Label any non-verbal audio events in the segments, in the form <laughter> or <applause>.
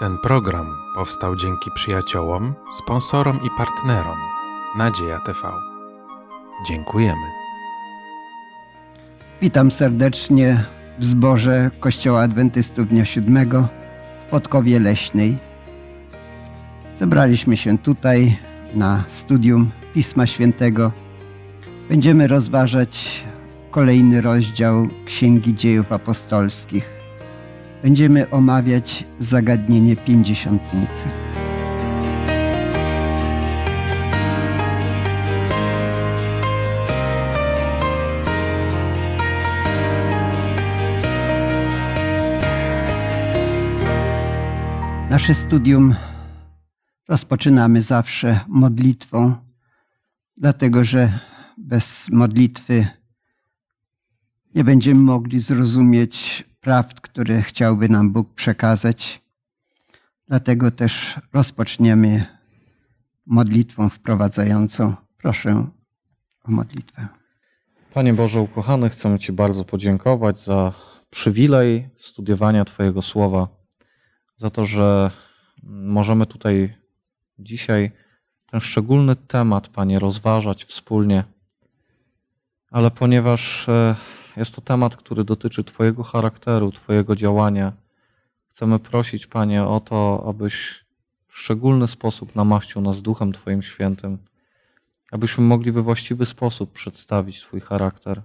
Ten program powstał dzięki przyjaciołom, sponsorom i partnerom Nadzieja TV. Dziękujemy. Witam serdecznie w zborze Kościoła Adwentystów Dnia Siódmego w Podkowie Leśnej. Zebraliśmy się tutaj na studium Pisma Świętego. Będziemy rozważać kolejny rozdział Księgi Dziejów Apostolskich. Będziemy omawiać zagadnienie pięćdziesiątnicy. Nasze studium rozpoczynamy zawsze modlitwą, dlatego że bez modlitwy nie będziemy mogli zrozumieć prawd, które chciałby nam Bóg przekazać. Dlatego też rozpoczniemy modlitwą wprowadzającą. Proszę o modlitwę. Panie Boże ukochany, chcemy Ci bardzo podziękować za przywilej studiowania Twojego słowa, za to, że możemy tutaj dzisiaj ten szczególny temat, Panie, rozważać wspólnie. Ale ponieważ e, jest to temat, który dotyczy Twojego charakteru, Twojego działania, chcemy prosić, Panie, o to, abyś w szczególny sposób namaścił nas Duchem Twoim Świętym, abyśmy mogli we właściwy sposób przedstawić Twój charakter,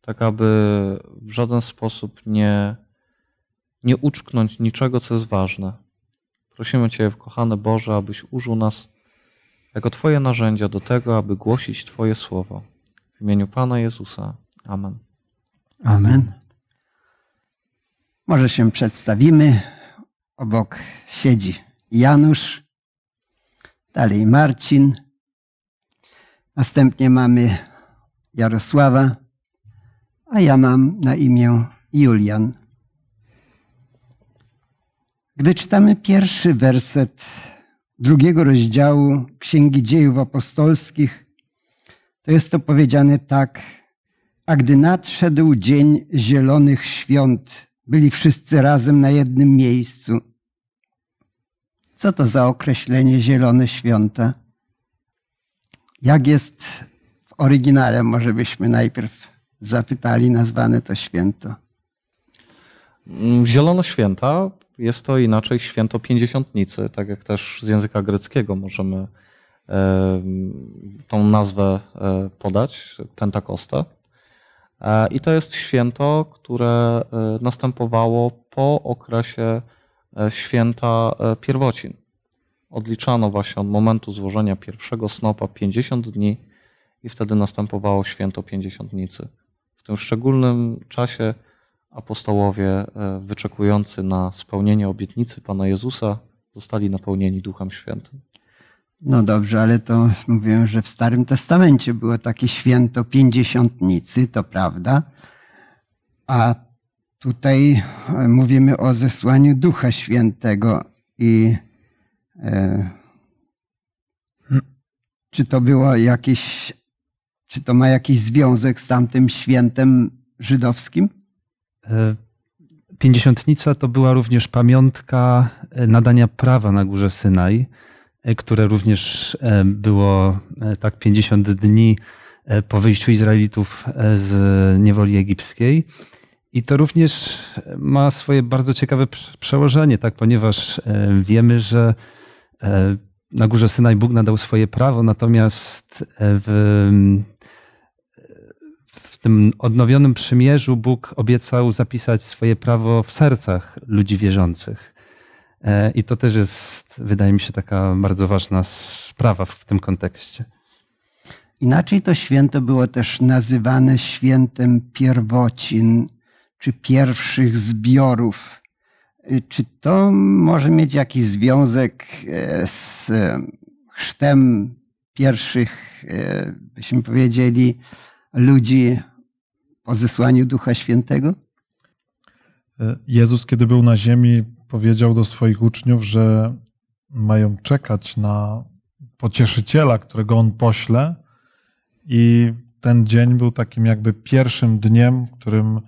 tak aby w żaden sposób nie, nie uczknąć niczego, co jest ważne. Prosimy Cię, kochany Boże, abyś użył nas jako Twoje narzędzia do tego, aby głosić Twoje słowo. W imieniu Pana Jezusa. Amen. Amen. Może się przedstawimy. Obok siedzi Janusz, dalej Marcin. Następnie mamy Jarosława, a ja mam na imię Julian. Gdy czytamy pierwszy werset drugiego rozdziału Księgi Dziejów Apostolskich, to jest to powiedziane tak. A gdy nadszedł dzień zielonych świąt, byli wszyscy razem na jednym miejscu. Co to za określenie zielone święta? Jak jest w oryginale? Może byśmy najpierw zapytali, nazwane to święto. Zielono święta jest to inaczej święto pięćdziesiątnicy, tak jak też z języka greckiego możemy tą nazwę e, podać, Pentakosta. E, I to jest święto, które następowało po okresie święta pierwocin. Odliczano właśnie od momentu złożenia pierwszego snopa 50 dni i wtedy następowało święto pięćdziesiątnicy. W tym szczególnym czasie apostołowie wyczekujący na spełnienie obietnicy Pana Jezusa zostali napełnieni Duchem Świętym. No dobrze, ale to mówiłem, że w Starym Testamencie było takie święto pięćdziesiątnicy, to prawda. A tutaj mówimy o zesłaniu Ducha Świętego i e, czy to było jakieś, czy to ma jakiś związek z tamtym świętem żydowskim? Pięćdziesiątnica to była również pamiątka nadania prawa na górze Synaj, które również było tak 50 dni po wyjściu Izraelitów z niewoli egipskiej. I to również ma swoje bardzo ciekawe przełożenie, tak, ponieważ wiemy, że na górze Synaj Bóg nadał swoje prawo, natomiast w, w tym odnowionym przymierzu Bóg obiecał zapisać swoje prawo w sercach ludzi wierzących. I to też jest, wydaje mi się, taka bardzo ważna sprawa w tym kontekście. Inaczej to święto było też nazywane świętem pierwocin, czy pierwszych zbiorów. Czy to może mieć jakiś związek z chrztem pierwszych, byśmy powiedzieli, ludzi po zesłaniu Ducha Świętego? Jezus, kiedy był na ziemi, powiedział do swoich uczniów, że mają czekać na pocieszyciela, którego on pośle. I ten dzień był takim jakby pierwszym dniem, w którym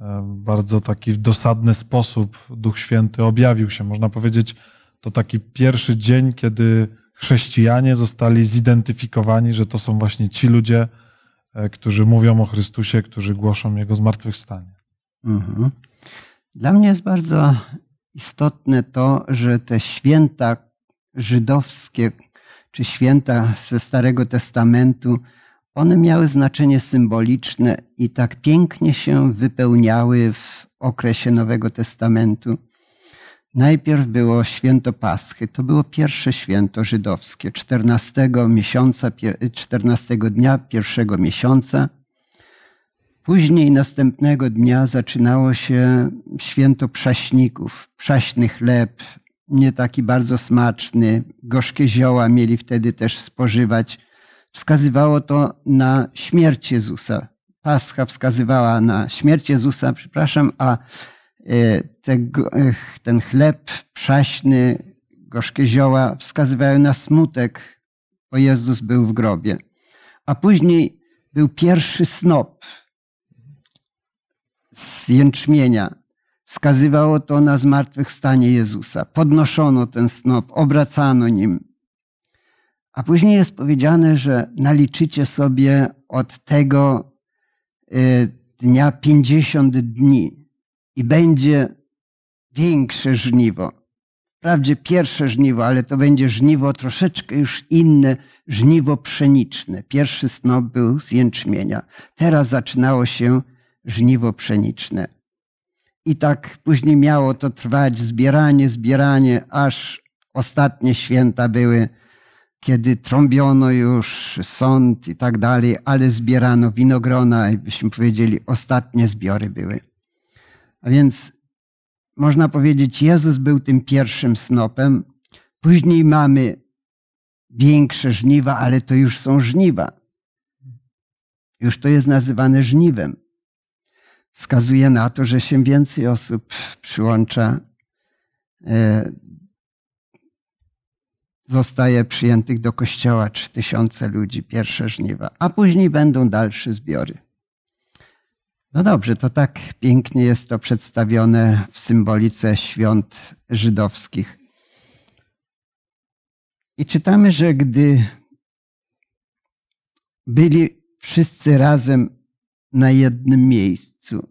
e, bardzo taki w dosadny sposób Duch Święty objawił się. Można powiedzieć, to taki pierwszy dzień, kiedy chrześcijanie zostali zidentyfikowani, że to są właśnie ci ludzie, e, którzy mówią o Chrystusie, którzy głoszą Jego zmartwychwstanie. Mhm. Dla mnie jest bardzo istotne to, że te święta żydowskie czy święta ze Starego Testamentu, one miały znaczenie symboliczne i tak pięknie się wypełniały w okresie Nowego Testamentu. Najpierw było święto Paschy. To było pierwsze święto żydowskie, 14 miesiąca, 14 dnia pierwszego miesiąca. Później następnego dnia zaczynało się święto prześników, prześny chleb, nie taki bardzo smaczny, gorzkie zioła mieli wtedy też spożywać. Wskazywało to na śmierć Jezusa. Pascha wskazywała na śmierć Jezusa, przepraszam, a e, te, ten chleb prześny, gorzkie zioła wskazywały na smutek, bo Jezus był w grobie. A później był pierwszy snop, z jęczmienia. Wskazywało to na zmartwychwstanie Jezusa. Podnoszono ten snop, obracano nim. A później jest powiedziane, że naliczycie sobie od tego y, dnia pięćdziesiąt dni i będzie większe żniwo. Wprawdzie pierwsze żniwo, ale to będzie żniwo troszeczkę już inne, żniwo pszeniczne. Pierwszy snop był z jęczmienia. Teraz zaczynało się żniwo pszeniczne. I tak później miało to trwać, zbieranie, zbieranie, aż ostatnie święta były, kiedy trąbiono już sąd i tak dalej, ale zbierano winogrona i byśmy powiedzieli, ostatnie zbiory były. A więc można powiedzieć, Jezus był tym pierwszym snopem. Później mamy większe żniwa, ale to już są żniwa. Już to jest nazywane żniwem wskazuje na to, że się więcej osób przyłącza, e, zostaje przyjętych do kościoła 3000 ludzi, pierwsze żniwa, a później będą dalsze zbiory. No dobrze, to tak pięknie jest to przedstawione w symbolice świąt żydowskich. I czytamy, że gdy byli wszyscy razem na jednym miejscu.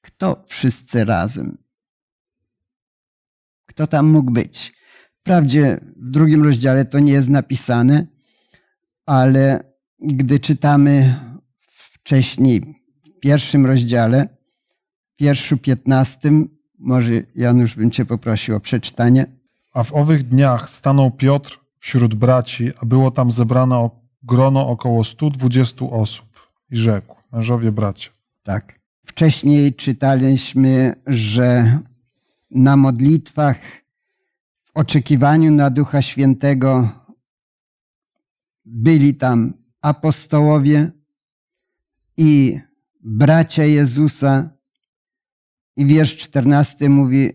Kto wszyscy razem? Kto tam mógł być? Wprawdzie w drugim rozdziale to nie jest napisane, ale gdy czytamy wcześniej w pierwszym rozdziale, w wierszu piętnastym, może Janusz bym cię poprosił o przeczytanie. A w owych dniach stanął Piotr wśród braci, a było tam zebrane grono około 120 osób i rzekł mężowie bracia. Tak. Wcześniej czytaliśmy, że na modlitwach, w oczekiwaniu na Ducha Świętego byli tam apostołowie i bracia Jezusa. I wiersz 14 mówi,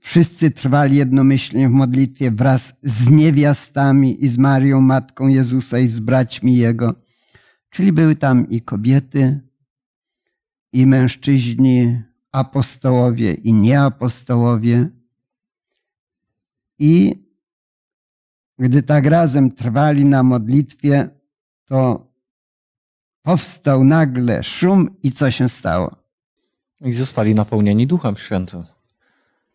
wszyscy trwali jednomyślnie w modlitwie wraz z niewiastami i z Marią, matką Jezusa i z braćmi Jego. Czyli były tam i kobiety, i mężczyźni, apostołowie i nieapostołowie. I gdy tak razem trwali na modlitwie, to powstał nagle szum i co się stało? I zostali napełnieni Duchem Świętym.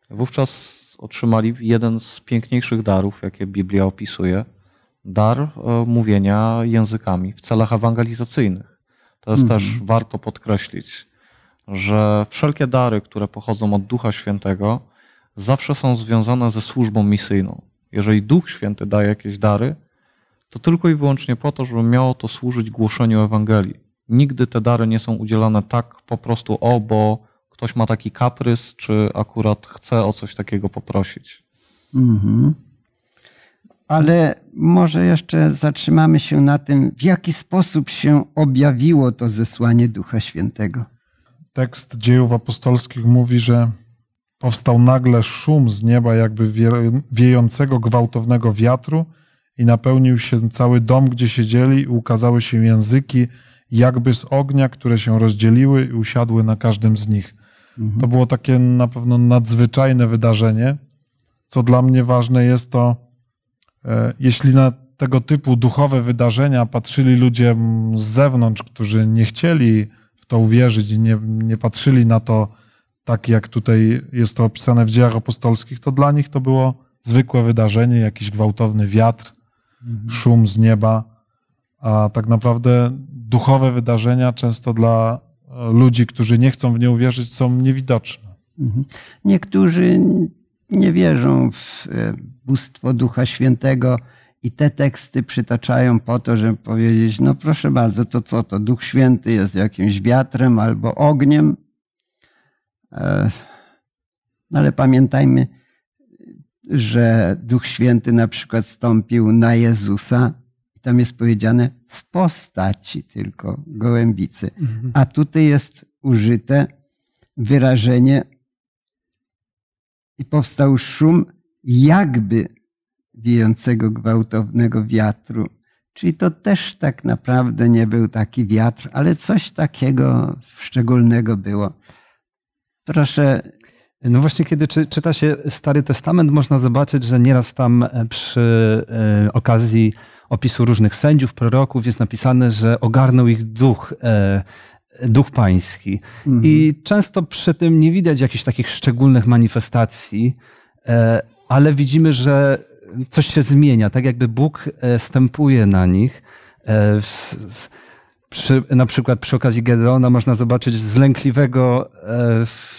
Wówczas otrzymali jeden z piękniejszych darów, jakie Biblia opisuje – dar e, mówienia językami w celach ewangelizacyjnych. To jest też mhm. warto podkreślić, że wszelkie dary, które pochodzą od Ducha Świętego, zawsze są związane ze służbą misyjną. Jeżeli Duch Święty daje jakieś dary, to tylko i wyłącznie po to, żeby miało to służyć głoszeniu Ewangelii. Nigdy te dary nie są udzielane tak po prostu, o, bo ktoś ma taki kaprys, czy akurat chce o coś takiego poprosić. Mhm ale może jeszcze zatrzymamy się na tym, w jaki sposób się objawiło to zesłanie Ducha Świętego. Tekst dziejów apostolskich mówi, że powstał nagle szum z nieba, jakby wiejącego gwałtownego wiatru, i napełnił się cały dom, gdzie siedzieli, i ukazały się języki jakby z ognia, które się rozdzieliły i usiadły na każdym z nich. To było takie na pewno nadzwyczajne wydarzenie. Co dla mnie ważne jest to, jeśli na tego typu duchowe wydarzenia patrzyli ludzie z zewnątrz, którzy nie chcieli w to uwierzyć i nie, nie patrzyli na to tak, jak tutaj jest to opisane w dziejach apostolskich, to dla nich to było zwykłe wydarzenie, jakiś gwałtowny wiatr, szum z nieba, a tak naprawdę duchowe wydarzenia często dla e, ludzi, którzy nie chcą w nie uwierzyć, są niewidoczne. Mhm. Niektórzy nie wierzą w e, bóstwo Ducha Świętego i te teksty przytaczają po to, żeby powiedzieć, no proszę bardzo, to co to? Duch Święty jest jakimś wiatrem albo ogniem. E, no ale pamiętajmy, że Duch Święty na przykład stąpił na Jezusa i tam jest powiedziane w postaci tylko gołębicy. A tutaj jest użyte wyrażenie i powstał szum jakby wiejącego gwałtownego wiatru. Czyli to też tak naprawdę nie był taki wiatr, ale coś takiego szczególnego było. Proszę. No właśnie, kiedy czy, czyta się Stary Testament, można zobaczyć, że nieraz tam e, przy e, okazji opisu różnych sędziów, proroków jest napisane, że ogarnął ich duch, e, duch pański. Mhm. I często przy tym nie widać jakichś takich szczególnych manifestacji, e, ale widzimy, że coś się zmienia, tak jakby Bóg e, stępuje na nich. E, Przy, na przykład przy okazji Gedeona można zobaczyć zlękliwego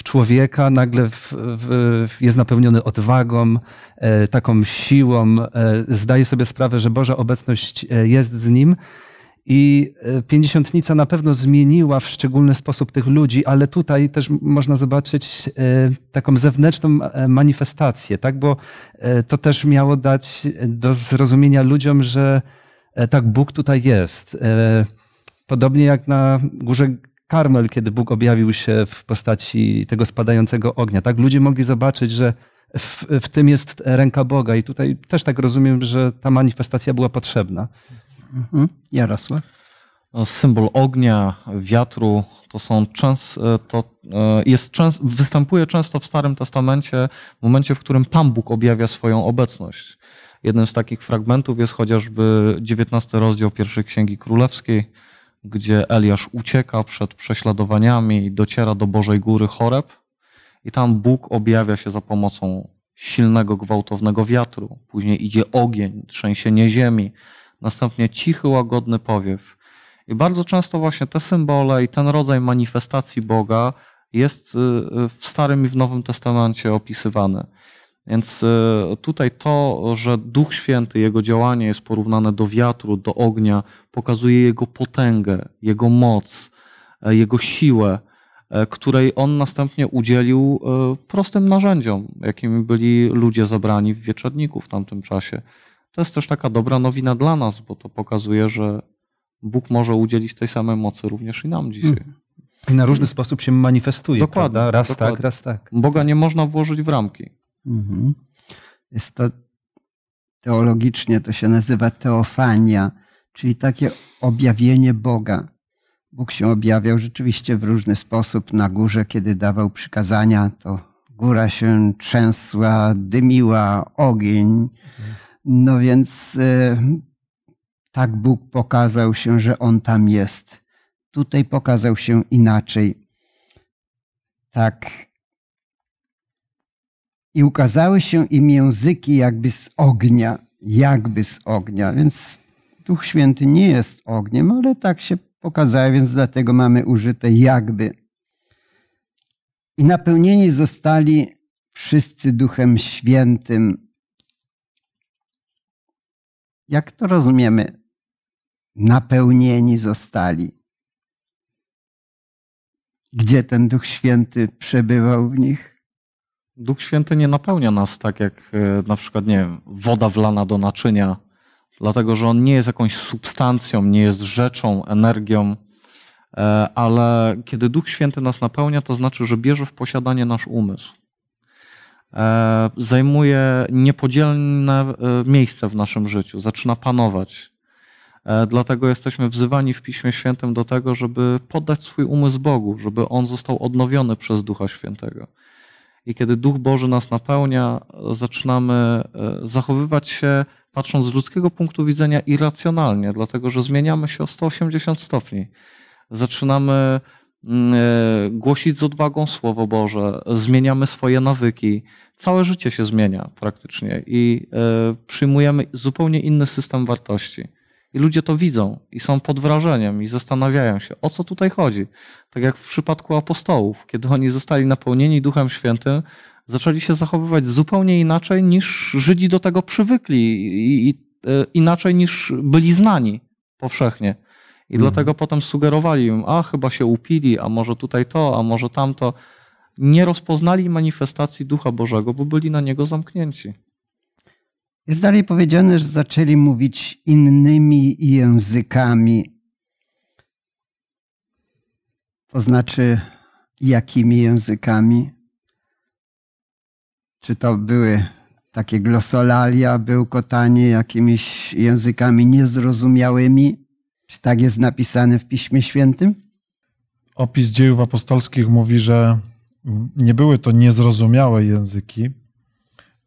człowieka, nagle w, w, jest napełniony odwagą, taką siłą, zdaje sobie sprawę, że Boża obecność jest z nim. I e, pięćdziesiątnica na pewno zmieniła w szczególny sposób tych ludzi, ale tutaj też można zobaczyć e, taką zewnętrzną e, manifestację, tak? Bo to też miało dać do zrozumienia ludziom, że tak, Bóg tutaj jest. Podobnie jak na górze Karmel, kiedy Bóg objawił się w postaci tego spadającego ognia, tak? Ludzie mogli zobaczyć, że w, w tym jest ręka Boga i tutaj też tak rozumiem, że ta manifestacja była potrzebna. Mhm. Jarosław. Symbol ognia, wiatru to są częst, to e, jest występuje często w Starym Testamencie w momencie, w którym Pan Bóg objawia swoją obecność. Jednym z takich fragmentów jest chociażby 19 rozdział pierwszej Księgi Królewskiej, gdzie Eliasz ucieka przed prześladowaniami i dociera do Bożej Góry Choreb i tam Bóg objawia się za pomocą silnego, gwałtownego wiatru. Później idzie ogień, trzęsienie ziemi, następnie cichy, łagodny powiew. I bardzo często właśnie te symbole i ten rodzaj manifestacji Boga jest y, y, w Starym i w Nowym Testamencie opisywany. Więc y, tutaj to, że Duch Święty, Jego działanie jest porównane do wiatru, do ognia, pokazuje Jego potęgę, Jego moc, e, Jego siłę, e, której On następnie udzielił e, prostym narzędziom, jakimi byli ludzie zabrani w wieczorniku w tamtym czasie. To jest też taka dobra nowina dla nas, bo to pokazuje, że Bóg może udzielić tej samej mocy również i nam dzisiaj. I na różny sposób się manifestuje. Dokładnie, Prawda? Raz dokładnie. tak, raz tak. Boga nie można włożyć w ramki. Mhm. Jest to teologicznie to się nazywa teofania, czyli takie objawienie Boga. Bóg się objawiał rzeczywiście w różny sposób na górze, kiedy dawał przykazania, to góra się trzęsła, dymiła, ogień. No więc e, tak Bóg pokazał się, że On tam jest. Tutaj pokazał się inaczej. Tak i ukazały się im języki jakby z ognia, jakby z ognia. Więc Duch Święty nie jest ogniem, ale tak się pokazało, więc dlatego mamy użyte jakby. I napełnieni zostali wszyscy Duchem Świętym. Jak to rozumiemy? Napełnieni zostali. Gdzie ten Duch Święty przebywał w nich? Duch Święty nie napełnia nas tak jak e, na przykład, nie wiem, woda wlana do naczynia, dlatego że on nie jest jakąś substancją, nie jest rzeczą, energią, e, ale kiedy Duch Święty nas napełnia, to znaczy, że bierze w posiadanie nasz umysł. E, Zajmuje niepodzielne e, miejsce w naszym życiu, zaczyna panować. E, dlatego jesteśmy wzywani w Piśmie Świętym do tego, żeby poddać swój umysł Bogu, żeby on został odnowiony przez Ducha Świętego. I kiedy Duch Boży nas napełnia, zaczynamy zachowywać się, patrząc z ludzkiego punktu widzenia, irracjonalnie, dlatego że zmieniamy się o 180 stopni. Zaczynamy głosić z odwagą Słowo Boże, zmieniamy swoje nawyki. Całe życie się zmienia praktycznie i przyjmujemy zupełnie inny system wartości. I ludzie to widzą i są pod wrażeniem i zastanawiają się, o co tutaj chodzi. Tak jak w przypadku apostołów, kiedy oni zostali napełnieni Duchem Świętym, zaczęli się zachowywać zupełnie inaczej niż Żydzi do tego przywykli i, i e, inaczej niż byli znani powszechnie. I dlatego potem sugerowali im, a chyba się upili, a może tutaj to, a może tamto. Nie rozpoznali manifestacji Ducha Bożego, bo byli na niego zamknięci. Jest dalej powiedziane, że zaczęli mówić innymi językami. To znaczy, jakimi językami? Czy to były takie glosolalia, bełkotanie jakimiś językami niezrozumiałymi? Czy tak jest napisane w Piśmie Świętym? Opis dziejów apostolskich mówi, że nie były to niezrozumiałe języki,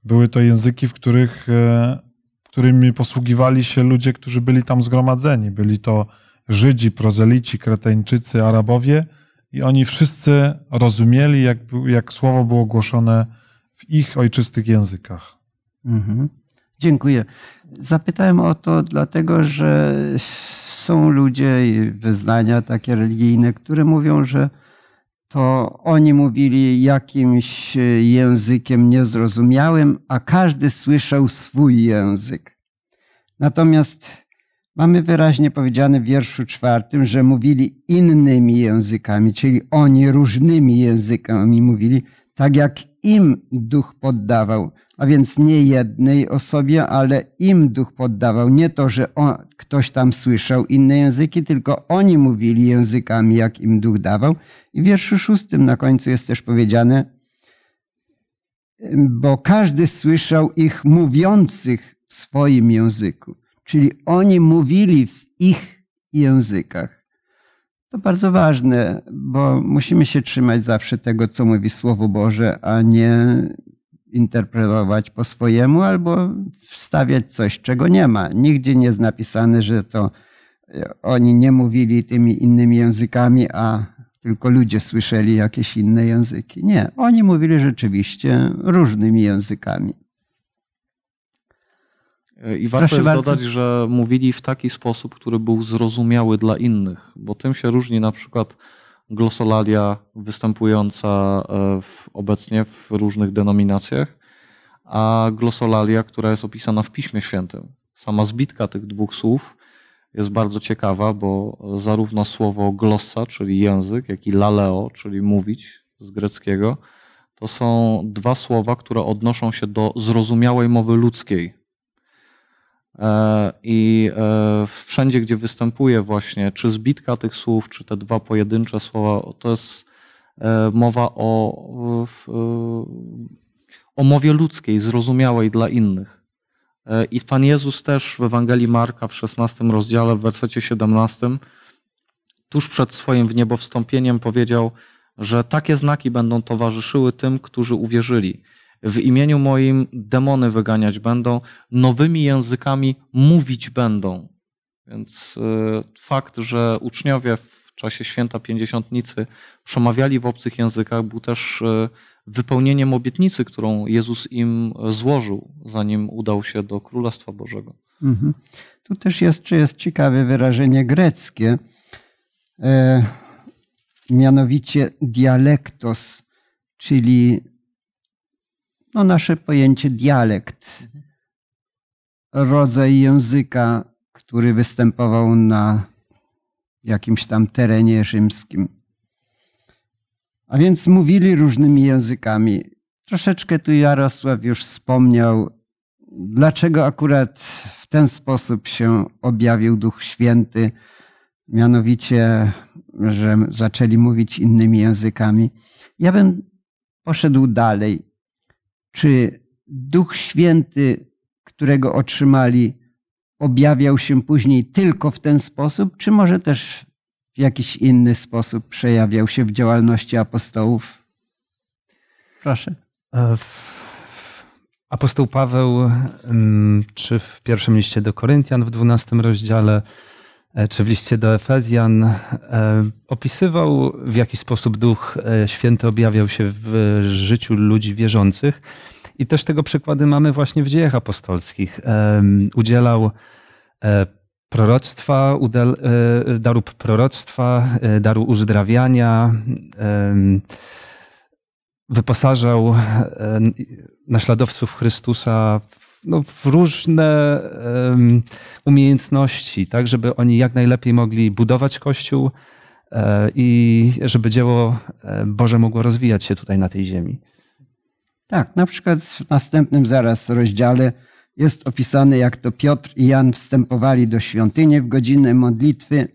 były to języki, w których, e, którymi posługiwali się ludzie, którzy byli tam zgromadzeni. Byli to Żydzi, prozelici, Kreteńczycy, Arabowie i oni wszyscy rozumieli, jak, jak słowo było głoszone w ich ojczystych językach. Mhm. Dziękuję. Zapytałem o to dlatego, że są ludzie i wyznania takie religijne, które mówią, że to oni mówili jakimś językiem niezrozumiałym, a każdy słyszał swój język. Natomiast mamy wyraźnie powiedziane w wierszu czwartym, że mówili innymi językami, czyli oni różnymi językami mówili, tak jak im duch poddawał, a więc nie jednej osobie, ale im duch poddawał. Nie to, że on, ktoś tam słyszał inne języki, tylko oni mówili językami, jak im duch dawał. I w wierszu szóstym na końcu jest też powiedziane, bo każdy słyszał ich mówiących w swoim języku. Czyli oni mówili w ich językach. To bardzo ważne, bo musimy się trzymać zawsze tego, co mówi Słowo Boże, a nie interpretować po swojemu albo wstawiać coś, czego nie ma. Nigdzie nie jest napisane, że to e, oni nie mówili tymi innymi językami, a tylko ludzie słyszeli jakieś inne języki. Nie, oni mówili rzeczywiście różnymi językami. I warto Proszę jest bardzo. dodać, że mówili w taki sposób, który był zrozumiały dla innych, bo tym się różni na przykład glosolalia występująca e, w, obecnie w różnych denominacjach, a glosolalia, która jest opisana w Piśmie Świętym. Sama zbitka tych dwóch słów jest bardzo ciekawa, bo zarówno słowo glossa, czyli język, jak i laleo, czyli mówić z greckiego, to są dwa słowa, które odnoszą się do zrozumiałej mowy ludzkiej, I e, wszędzie, gdzie występuje właśnie, czy zbitka tych słów, czy te dwa pojedyncze słowa, to jest e, mowa o, o mowie ludzkiej, zrozumiałej dla innych. I Pan Jezus też w Ewangelii Marka w 16 rozdziale, w wersecie 17, tuż przed swoim wniebowstąpieniem powiedział, że takie znaki będą towarzyszyły tym, którzy uwierzyli w imieniu moim demony wyganiać będą, nowymi językami mówić będą. Więc y, fakt, że uczniowie w czasie święta pięćdziesiątnicy przemawiali w obcych językach, był też y, wypełnieniem obietnicy, którą Jezus im złożył, zanim udał się do Królestwa Bożego. Mhm. Tu też jeszcze jest ciekawe wyrażenie greckie, e, mianowicie dialektos, czyli no nasze pojęcie dialekt, rodzaj języka, który występował na jakimś tam terenie rzymskim. A więc mówili różnymi językami. Troszeczkę tu Jarosław już wspomniał, dlaczego akurat w ten sposób się objawił Duch Święty, mianowicie, że zaczęli mówić innymi językami. Ja bym poszedł dalej czy Duch Święty, którego otrzymali, objawiał się później tylko w ten sposób, czy może też w jakiś inny sposób przejawiał się w działalności apostołów? Proszę. E, apostoł Paweł, mm, czy w pierwszym liście do Koryntian w 12 rozdziale, czy w liście do Efezjan, e, opisywał, w jaki sposób Duch Święty objawiał się w życiu ludzi wierzących. I też tego przykłady mamy właśnie w dziejach apostolskich. Udzielał proroctwa, daru proroctwa, daru uzdrawiania, wyposażał e, naśladowców Chrystusa w, no, w różne um, umiejętności, tak, żeby oni jak najlepiej mogli budować Kościół e, i żeby dzieło e, Boże mogło rozwijać się tutaj na tej ziemi. Tak, na przykład w następnym zaraz rozdziale jest opisane, jak to Piotr i Jan wstępowali do świątyni w godzinę modlitwy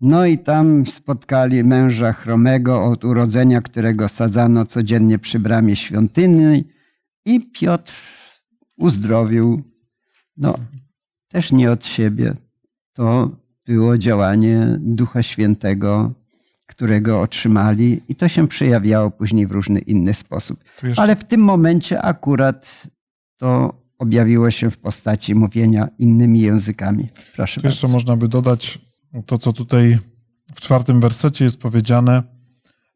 no i tam spotkali męża chromego od urodzenia, którego sadzano codziennie przy bramie świątyni i Piotr uzdrowił. No, też nie od siebie. To było działanie Ducha Świętego, którego otrzymali i to się przejawiało później w różny inny sposób. Jeszcze... Ale w tym momencie akurat to objawiło się w postaci mówienia innymi językami. Proszę tu Jeszcze można by dodać to, co tutaj w czwartym wersecie jest powiedziane,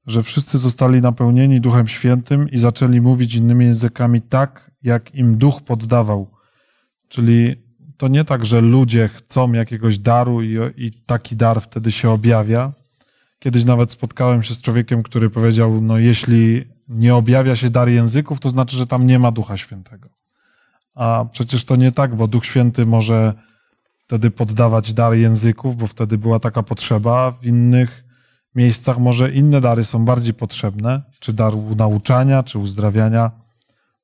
że wszyscy zostali napełnieni Duchem Świętym i zaczęli mówić innymi językami tak, jak im Duch poddawał. Czyli to nie tak, że ludzie chcą jakiegoś daru i, i taki dar wtedy się objawia. Kiedyś nawet spotkałem się z człowiekiem, który powiedział: No, jeśli nie objawia się dar języków, to znaczy, że tam nie ma Ducha Świętego. A przecież to nie tak, bo Duch Święty może wtedy poddawać dar języków, bo wtedy była taka potrzeba. W innych miejscach może inne dary są bardziej potrzebne, czy dar nauczania, czy uzdrawiania,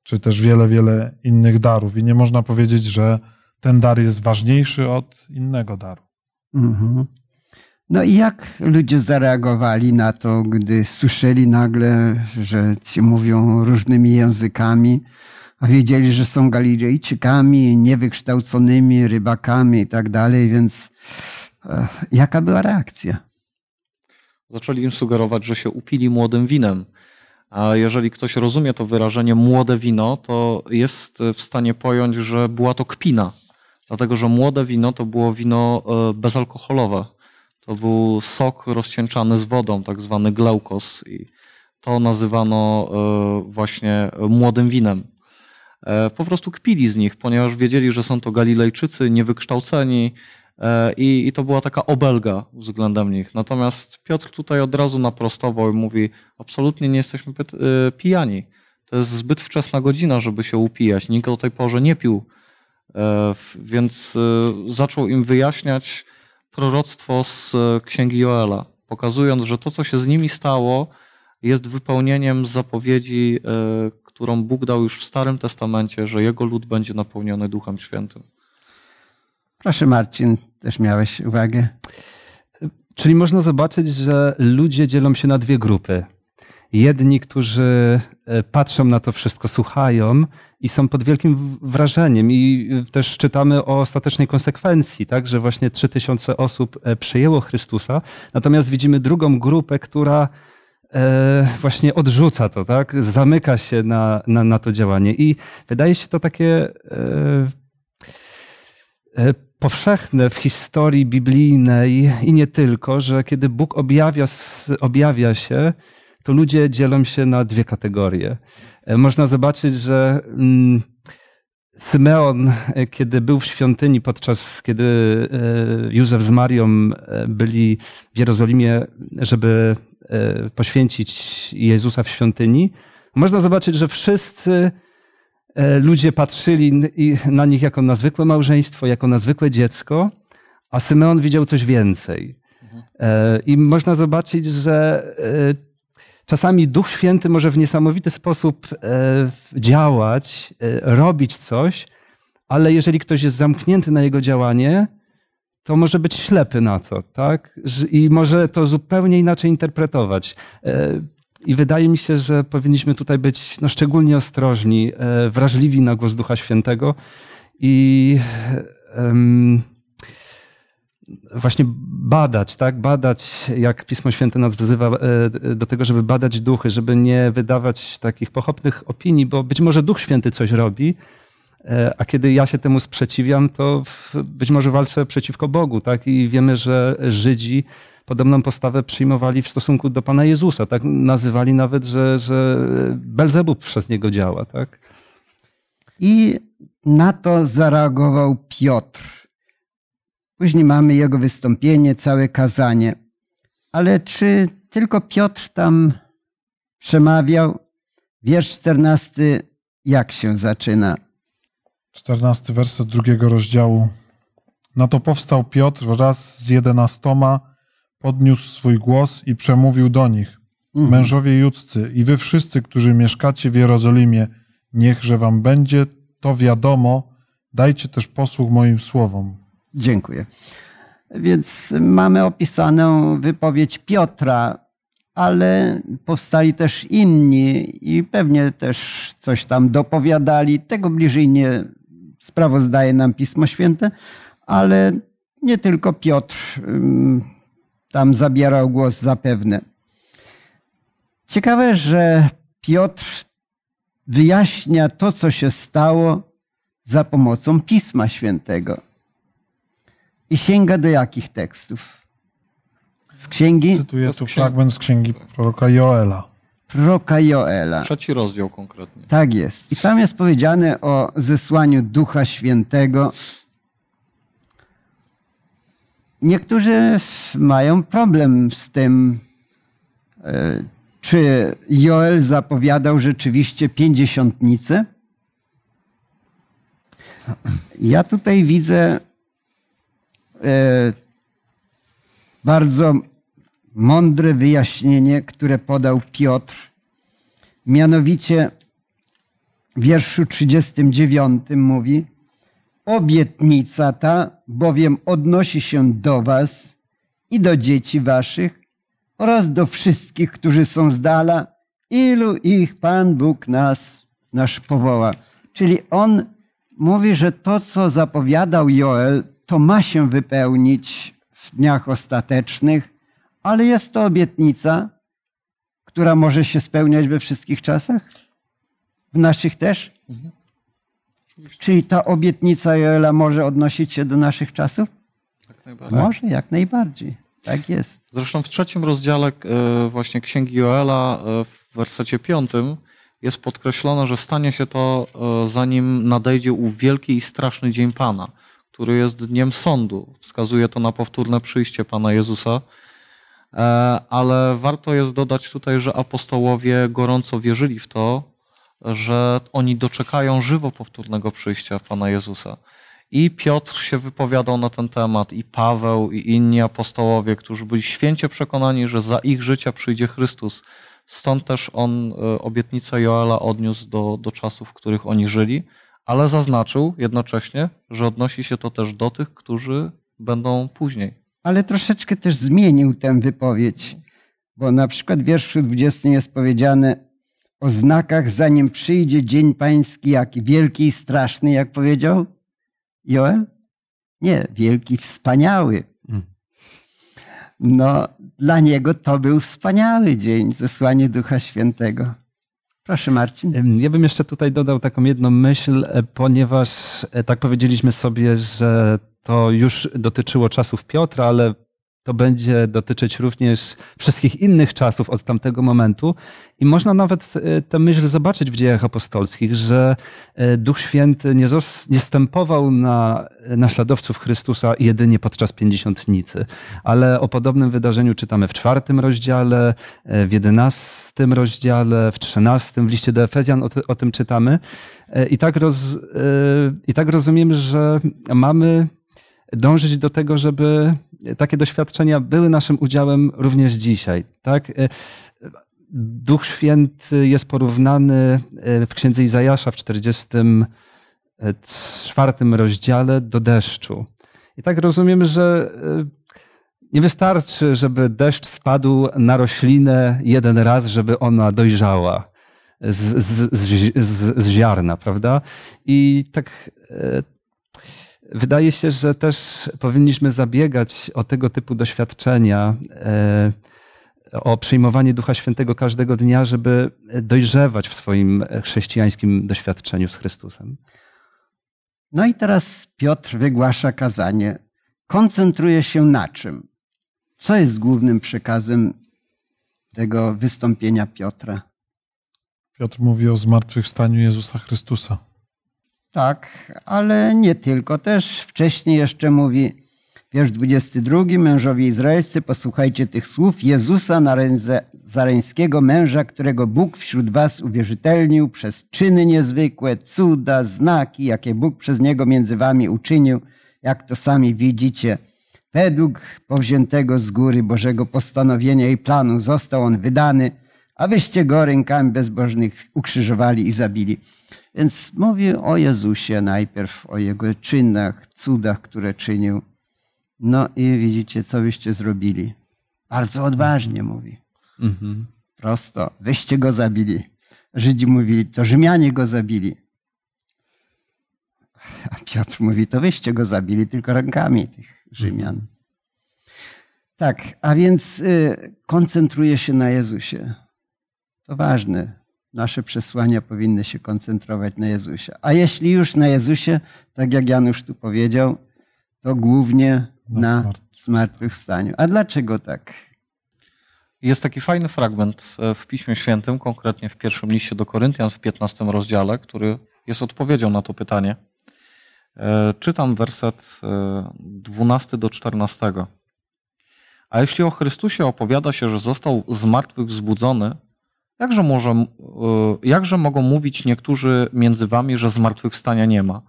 czy też wiele, wiele innych darów. I nie można powiedzieć, że ten dar jest ważniejszy od innego daru. Mhm. No i jak ludzie zareagowali na to, gdy słyszeli nagle, że ci mówią różnymi językami? a wiedzieli, że są Galilejczykami, niewykształconymi rybakami i tak dalej, więc e, jaka była reakcja? Zaczęli im sugerować, że się upili młodym winem. A jeżeli ktoś rozumie to wyrażenie młode wino, to jest w stanie pojąć, że była to kpina. Dlatego, że młode wino to było wino e, bezalkoholowe. To był sok rozcieńczany z wodą, tak zwany gleukos. I to nazywano e, właśnie młodym winem. E, po prostu kpili z nich, ponieważ wiedzieli, że są to Galilejczycy, niewykształceni e, i, i to była taka obelga względem nich. Natomiast Piotr tutaj od razu naprostował i mówi, absolutnie nie jesteśmy e, pijani. To jest zbyt wczesna godzina, żeby się upijać. Nikt do tej porze nie pił. Więc zaczął im wyjaśniać proroctwo z księgi Joela, pokazując, że to, co się z nimi stało, jest wypełnieniem zapowiedzi, którą Bóg dał już w Starym Testamencie, że jego lud będzie napełniony Duchem Świętym. Proszę Marcin, też miałeś uwagę. Czyli można zobaczyć, że ludzie dzielą się na dwie grupy. Jedni, którzy e, patrzą na to wszystko, słuchają i są pod wielkim wrażeniem. I też czytamy o ostatecznej konsekwencji, tak, że właśnie trzy tysiące osób e, przyjęło Chrystusa. Natomiast widzimy drugą grupę, która e, właśnie odrzuca to, tak? Zamyka się na, na, na to działanie. I wydaje się to takie e, e, powszechne w historii biblijnej i nie tylko, że kiedy Bóg objawia, objawia się, to ludzie dzielą się na dwie kategorie. E, można zobaczyć, że mm, Symeon, e, kiedy był w świątyni, podczas kiedy e, Józef z Marią byli w Jerozolimie, żeby poświęcić Jezusa w świątyni, można zobaczyć, że wszyscy ludzie patrzyli na nich jako na zwykłe małżeństwo, jako na zwykłe dziecko, a Symeon widział coś więcej. E, I można zobaczyć, że czasami Duch Święty może w niesamowity sposób działać, robić coś, ale jeżeli ktoś jest zamknięty na jego działanie, to może być ślepy na to, tak? I może to zupełnie inaczej interpretować. I wydaje mi się, że powinniśmy tutaj być no, szczególnie ostrożni, e, wrażliwi na głos Ducha Świętego i właśnie badać, tak? Badać, jak Pismo Święte nas wzywa e, do tego, żeby badać duchy, żeby nie wydawać takich pochopnych opinii, bo być może Duch Święty coś robi, a kiedy ja się temu sprzeciwiam, to być może walczę przeciwko Bogu, tak? I wiemy, że Żydzi podobną postawę przyjmowali w stosunku do Pana Jezusa, tak? Nazywali nawet, że, że Belzebub przez niego działa, tak? I na to zareagował Piotr. Później mamy jego wystąpienie, całe kazanie. Ale czy tylko Piotr tam przemawiał? Wiersz 14, jak się zaczyna? 14 werset drugiego rozdziału. Na to powstał Piotr wraz z jedenastoma, podniósł swój głos i przemówił do nich. Mhm. Mężowie judzcy i wy wszyscy, którzy mieszkacie w Jerozolimie, niechże wam będzie to wiadomo, dajcie też posłuch moim słowom. Dziękuję. Więc mamy opisaną wypowiedź Piotra, ale powstali też inni i pewnie też coś tam dopowiadali. Tego bliżej nie sprawozdaje nam Pismo Święte, ale nie tylko Piotr tam zabierał głos zapewne. Ciekawe, że Piotr wyjaśnia to, co się stało za pomocą Pisma Świętego. I sięga do jakich tekstów? Z księgi? Cytuję tu fragment z księgi proroka Joela. Proroka Joela. Trzeci rozdział konkretnie. Tak jest. I tam jest powiedziane o zesłaniu Ducha Świętego. Niektórzy mają problem z tym, e, czy Joel zapowiadał rzeczywiście pięćdziesiątnicę? Ja tutaj widzę e, bardzo mądre wyjaśnienie, które podał Piotr. Mianowicie w wierszu 39 mówi: Obietnica ta bowiem odnosi się do Was i do dzieci Waszych oraz do wszystkich, którzy są z dala, ilu ich Pan Bóg nas, nasz powoła. Czyli on mówi, że to, co zapowiadał Joel, to ma się wypełnić w dniach ostatecznych, ale jest to obietnica, która może się spełniać we wszystkich czasach? W naszych też? Mhm. Czyli ta obietnica Joela może odnosić się do naszych czasów? Jak. Może, jak najbardziej. Tak jest. Zresztą w trzecim rozdziale e, właśnie Księgi Joela e, w wersecie piątym jest podkreślone, że stanie się to e, zanim nadejdzie ów wielki i straszny dzień Pana, który jest dniem sądu. Wskazuje to na powtórne przyjście Pana Jezusa. Ale warto jest dodać tutaj, że apostołowie gorąco wierzyli w to, że oni doczekają żywo powtórnego przyjścia Pana Jezusa. I Piotr się wypowiadał na ten temat, i Paweł, i inni apostołowie, którzy byli święcie przekonani, że za ich życia przyjdzie Chrystus. Stąd też on e, obietnicę Joela odniósł do, do czasów, w których oni żyli, ale zaznaczył jednocześnie, że odnosi się to też do tych, którzy będą później. Ale troszeczkę też zmienił tę wypowiedź, bo na przykład w wierszu 20 jest powiedziane o znakach, zanim przyjdzie dzień pański, jaki wielki i straszny, jak powiedział Joel? Nie, wielki, wspaniały. Mm. No, dla niego to był wspaniały dzień, zesłanie Ducha Świętego. Proszę, Marcin. Ja bym jeszcze tutaj dodał taką jedną myśl, e, ponieważ e, tak powiedzieliśmy sobie, że to już dotyczyło czasów Piotra, ale to będzie dotyczyć również wszystkich innych czasów od tamtego momentu. I można nawet e, tę myśl zobaczyć w dziejach apostolskich, że e, Duch Święty nie, nie stępował na naśladowców Chrystusa jedynie podczas pięćdziesiątnicy, ale o podobnym wydarzeniu czytamy w czwartym rozdziale, e, w jedenastym rozdziale, w trzynastym, w liście do Efezjan o, o tym czytamy. I tak, roz, I tak rozumiemy, że mamy dążyć do tego, żeby takie doświadczenia były naszym udziałem również dzisiaj. Tak? Duch Święty jest porównany w księdze Izajasza w 44 rozdziale do deszczu. I tak rozumiemy, że nie wystarczy, żeby deszcz spadł na roślinę jeden raz, żeby ona dojrzała z, z, z, z ziarna, prawda? I tak wydaje się, że też powinniśmy zabiegać o tego typu doświadczenia, e, o przyjmowanie Ducha Świętego każdego dnia, żeby dojrzewać w swoim chrześcijańskim doświadczeniu z Chrystusem. No i teraz Piotr wygłasza kazanie. Koncentruje się na czym? Co jest głównym przekazem tego wystąpienia Piotra? Piotr mówi o zmartwychwstaniu Jezusa Chrystusa. Tak, ale nie tylko. Też wcześniej jeszcze mówi, wiersz 22, mężowie izraelscy, posłuchajcie tych słów Jezusa Nazareńskiego, męża, którego Bóg wśród was uwierzytelnił przez czyny niezwykłe, cuda, znaki, jakie Bóg przez niego między wami uczynił, jak to sami widzicie. Według powziętego z góry Bożego postanowienia i planu został on wydany, a wyście go rękami bezbożnych ukrzyżowali i zabili. Więc mówi o Jezusie najpierw, o Jego czynach, cudach, które czynił. No i widzicie, co wyście zrobili. Bardzo odważnie mówi. Mhm. Prosto. Wyście go zabili. Żydzi mówili, to Rzymianie go zabili. A Piotr mówi, to wyście go zabili tylko rękami tych Rzymian. Tak, a więc y, koncentruje się na Jezusie. To ważne nasze przesłania powinny się koncentrować na Jezusie. A jeśli już na Jezusie, tak jak Janusz tu powiedział, to głównie na, zmartwychwstaniu. A dlaczego tak? Jest taki fajny fragment e, w Piśmie Świętym, konkretnie w pierwszym liście do Koryntian w 15 rozdziale, który jest odpowiedzią na to pytanie. E, czytam werset 12 e, do 14. A jeśli o Chrystusie opowiada się, że został z martwych wzbudzony, Jakże, może, e, jakże mogą mówić niektórzy między wami, że zmartwychwstania nie ma?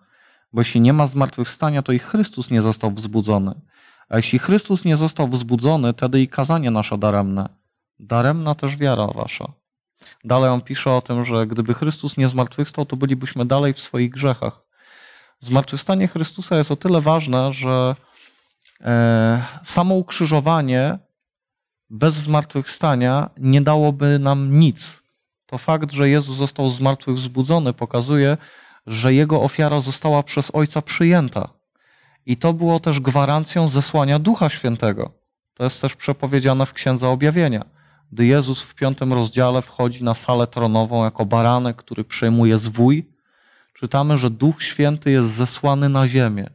Bo jeśli nie ma zmartwychwstania, to i Chrystus nie został wzbudzony. A jeśli Chrystus nie został wzbudzony, wtedy i kazanie nasze daremne. Daremna też wiara wasza. Dalej on pisze o tym, że gdyby Chrystus nie zmartwychwstał, to bylibyśmy dalej w swoich grzechach. Zmartwychwstanie Chrystusa jest o tyle ważne, że e, samo ukrzyżowanie bez zmartwychwstania nie dałoby nam nic. To fakt, że Jezus został z martwych wzbudzony, pokazuje, że jego ofiara została przez Ojca przyjęta. I to było też gwarancją zesłania Ducha Świętego. To jest też przepowiedziane w Księdze Objawienia. Gdy Jezus w piątym rozdziale wchodzi na salę tronową jako baranek, który przejmuje zwój, czytamy, że Duch Święty jest zesłany na ziemię.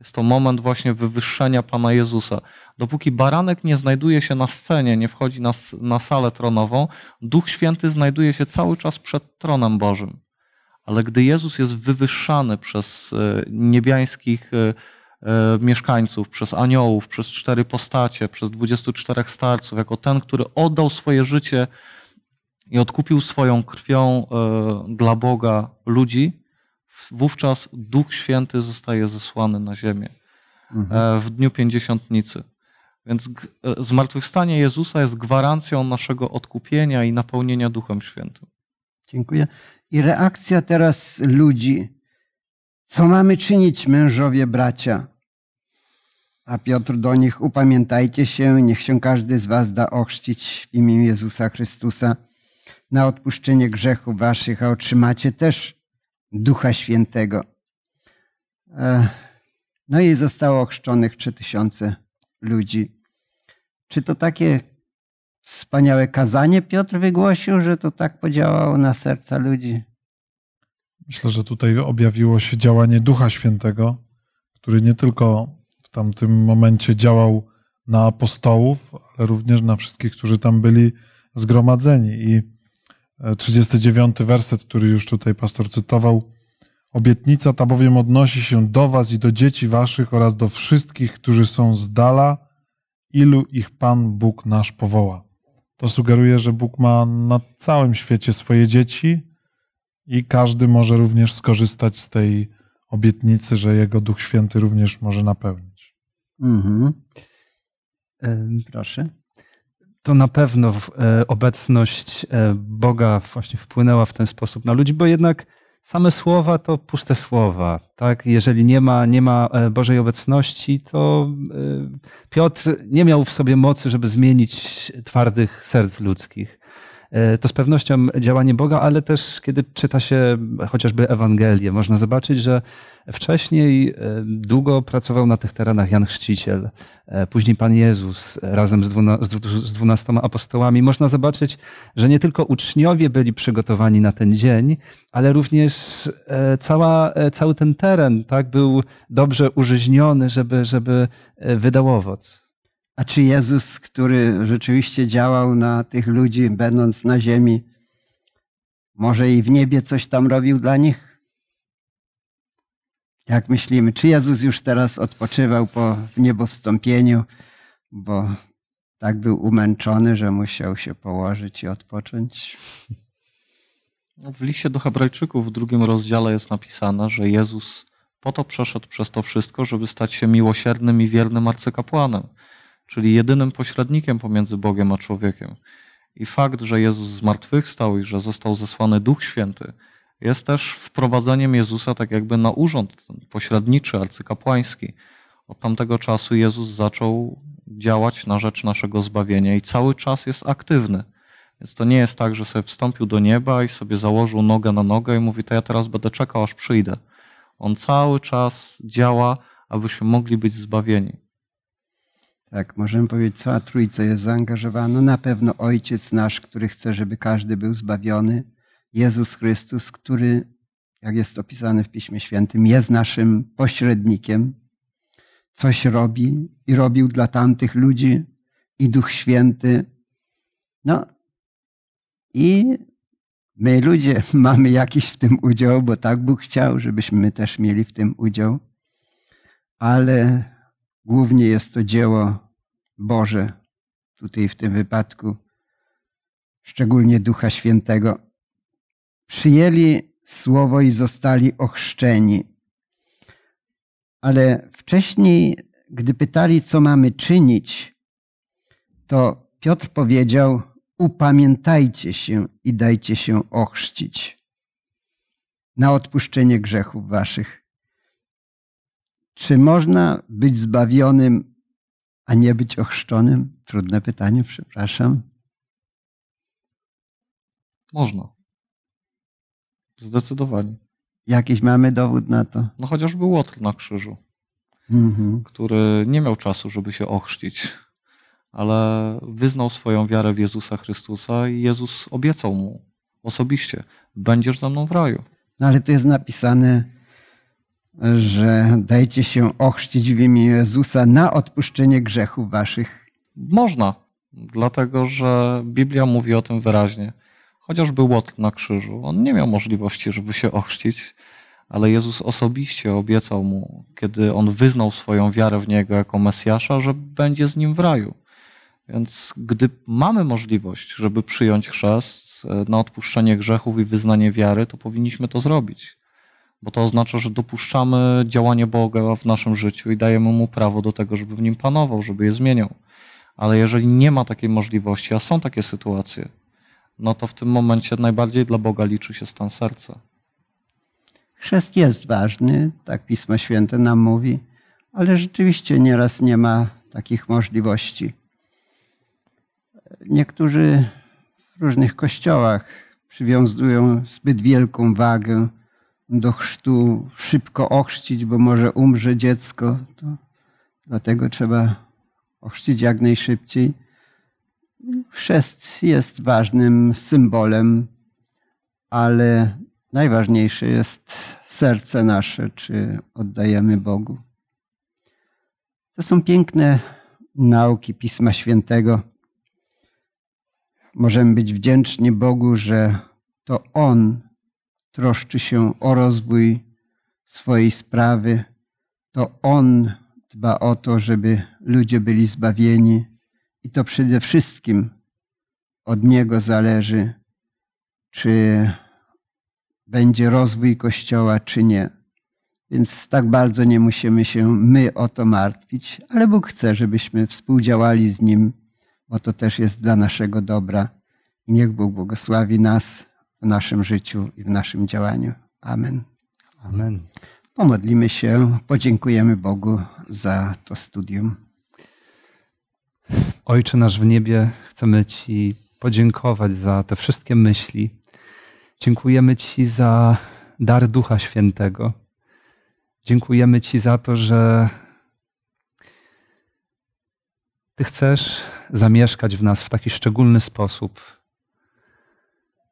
Jest to moment właśnie wywyższenia Pana Jezusa. Dopóki baranek nie znajduje się na scenie, nie wchodzi na, na salę tronową, Duch Święty znajduje się cały czas przed tronem Bożym. Ale gdy Jezus jest wywyższany przez e, niebiańskich e, e, mieszkańców, przez aniołów, przez cztery postacie, przez 24 starców, jako ten, który oddał swoje życie i odkupił swoją krwią dla Boga ludzi, wówczas Duch Święty zostaje zesłany na ziemię mhm. w dniu pięćdziesiątnicy. Więc e, zmartwychwstanie Jezusa jest gwarancją naszego odkupienia i napełnienia Duchem Świętym. Dziękuję. I reakcja teraz ludzi. Co mamy czynić, mężowie, bracia? A Piotr do nich, upamiętajcie się, niech się każdy z was da ochrzcić w imię Jezusa Chrystusa na odpuszczenie grzechów waszych, a otrzymacie też Ducha Świętego. E, no i zostało ochrzczonych trzy tysiące ludzi. Czy to takie wspaniałe kazanie Piotr wygłosił, że to tak podziałało na serca ludzi? Myślę, że tutaj objawiło się działanie Ducha Świętego, który nie tylko w tamtym momencie działał na apostołów, ale również na wszystkich, którzy tam byli zgromadzeni. I 39 e, werset, który już tutaj pastor cytował. Obietnica ta bowiem odnosi się do was i do dzieci waszych oraz do wszystkich, którzy są z dala, ilu ich Pan Bóg nasz powoła. To sugeruje, że Bóg ma na całym świecie swoje dzieci i każdy może również skorzystać z tej obietnicy, że Jego Duch Święty również może napełnić. Mhm. Proszę. To na pewno e, obecność e, Boga właśnie wpłynęła w ten sposób na ludzi, bo jednak same słowa to puste słowa. Tak? Jeżeli nie ma, nie ma e, Bożej obecności, to Piotr nie miał w sobie mocy, żeby zmienić twardych serc ludzkich. E, to z pewnością działanie Boga, ale też kiedy czyta się chociażby Ewangelię, można zobaczyć, że wcześniej e, długo pracował na tych terenach Jan Chrzciciel, e, później Pan Jezus razem z dwunastoma apostołami. Można zobaczyć, że nie tylko uczniowie byli przygotowani na ten dzień, ale również cała, cały ten teren tak, był dobrze użyźniony, żeby, żeby wydał owoc. A czy Jezus, który rzeczywiście działał na tych ludzi, będąc na ziemi, może i w niebie coś tam robił dla nich? Jak myślimy, czy Jezus już teraz odpoczywał po wniebowstąpieniu, bo tak był umęczony, że musiał się położyć i odpocząć? No, w liście do Hebrajczyków w drugim rozdziale jest napisane, że Jezus po to przeszedł przez to wszystko, żeby stać się miłosiernym i wiernym arcykapłanem czyli jedynym pośrednikiem pomiędzy Bogiem a człowiekiem. I fakt, że Jezus zmartwychwstał i że został zesłany Duch Święty, jest też wprowadzeniem Jezusa tak jakby na urząd pośredniczy, arcykapłański. Od tamtego czasu Jezus zaczął działać na rzecz naszego zbawienia i cały czas jest aktywny. Więc to nie jest tak, że sobie wstąpił do nieba i sobie założył nogę na nogę i mówi, to ja teraz będę czekał, aż przyjdę. On cały czas działa, abyśmy mogli być zbawieni. Tak, możemy powiedzieć, cała Trójca jest zaangażowana. Na pewno Ojciec nasz, który chce, żeby każdy był zbawiony. Jezus Chrystus, który, jak jest opisane w Piśmie Świętym, jest naszym pośrednikiem. Coś robi i robił dla tamtych ludzi i Duch Święty. No i my ludzie <laughs> mamy jakiś w tym udział, bo tak Bóg chciał, żebyśmy my też mieli w tym udział. Ale Głównie jest to dzieło Boże, tutaj w tym wypadku, szczególnie Ducha Świętego. Przyjęli słowo i zostali ochrzczeni. Ale wcześniej, gdy pytali, co mamy czynić, to Piotr powiedział: Upamiętajcie się i dajcie się ochrzcić na odpuszczenie grzechów waszych. Czy można być zbawionym, a nie być ochrzczonym? Trudne pytanie, przepraszam. Można. Zdecydowanie. Jakiś mamy dowód na to? No chociażby Łotr na krzyżu, mhm. który nie miał czasu, żeby się ochrzcić, ale wyznał swoją wiarę w Jezusa Chrystusa i Jezus obiecał mu osobiście, będziesz ze mną w raju. No ale to jest napisane że dajcie się ochrzcić w imię Jezusa na odpuszczenie grzechów waszych? Można, dlatego że Biblia mówi o tym wyraźnie. Chociażby Łotr na krzyżu, on nie miał możliwości, żeby się ochrzcić, ale Jezus osobiście obiecał mu, kiedy on wyznał swoją wiarę w Niego jako Mesjasza, że będzie z nim w raju. Więc gdy mamy możliwość, żeby przyjąć chrzest na odpuszczenie grzechów i wyznanie wiary, to powinniśmy to zrobić bo to oznacza, że dopuszczamy działanie Boga w naszym życiu i dajemy mu prawo do tego, żeby w nim panował, żeby je zmieniał. Ale jeżeli nie ma takiej możliwości, a są takie sytuacje, no to w tym momencie najbardziej dla Boga liczy się stan serca. Chrzest jest ważny, tak Pismo Święte nam mówi, ale rzeczywiście nieraz nie ma takich możliwości. Niektórzy w różnych kościołach przywiązują zbyt wielką wagę do chrztu szybko ochrzcić, bo może umrze dziecko. To dlatego trzeba ochrzcić jak najszybciej. Chrzest jest ważnym symbolem, ale najważniejsze jest serce nasze, czy oddajemy Bogu. To są piękne nauki Pisma Świętego. Możemy być wdzięczni Bogu, że to On troszczy się o rozwój swojej sprawy, to On dba o to, żeby ludzie byli zbawieni i to przede wszystkim od Niego zależy, czy będzie rozwój Kościoła, czy nie. Więc tak bardzo nie musimy się my o to martwić, ale Bóg chce, żebyśmy współdziałali z Nim, bo to też jest dla naszego dobra. Niech Bóg błogosławi nas w naszym życiu i w naszym działaniu. Amen. Amen. Pomodlimy się, podziękujemy Bogu za to studium. Ojcze nasz w niebie, chcemy Ci podziękować za te wszystkie myśli. Dziękujemy Ci za dar Ducha Świętego. Dziękujemy Ci za to, że Ty chcesz zamieszkać w nas w taki szczególny sposób.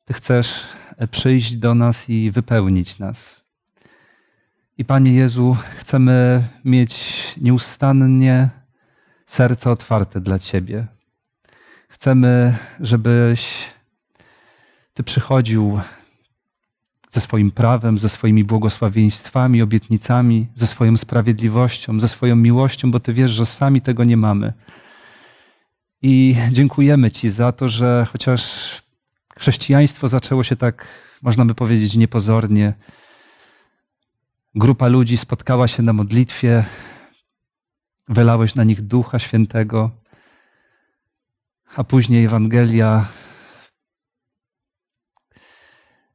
Ty chcesz przyjść do nas i wypełnić nas. I Panie Jezu, chcemy mieć nieustannie serce otwarte dla Ciebie. Chcemy, żebyś Ty przychodził ze swoim prawem, ze swoimi błogosławieństwami, obietnicami, ze swoją sprawiedliwością, ze swoją miłością, bo Ty wiesz, że sami tego nie mamy. I dziękujemy Ci za to, że chociaż chrześcijaństwo zaczęło się tak, można by powiedzieć, niepozornie, grupa ludzi spotkała się na modlitwie, wylałeś na nich Ducha Świętego, a później Ewangelia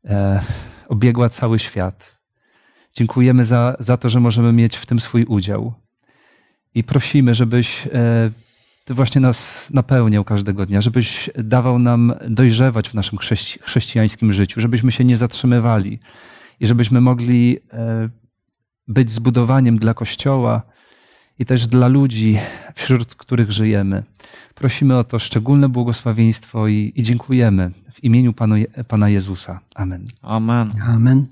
e, obiegła cały świat. Dziękujemy za, za to, że możemy mieć w tym swój udział. I prosimy, żebyś e, Ty właśnie nas napełniał każdego dnia, żebyś dawał nam dojrzewać w naszym chrześci chrześcijańskim życiu, żebyśmy się nie zatrzymywali i żebyśmy mogli e, być zbudowaniem dla Kościoła i też dla ludzi, wśród których żyjemy. Prosimy o to szczególne błogosławieństwo i, i dziękujemy w imieniu Panu, Pana Jezusa. Amen. Amen. Amen.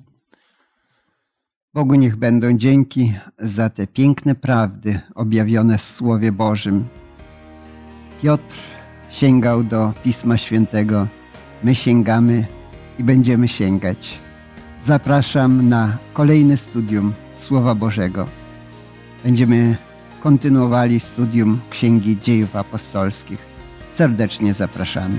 Bogu niech będą dzięki za te piękne prawdy objawione w Słowie Bożym. Piotr sięgał do Pisma Świętego. My sięgamy i będziemy sięgać. Zapraszam na kolejne studium Słowa Bożego. Będziemy kontynuowali studium Księgi Dziejów Apostolskich. Serdecznie zapraszamy.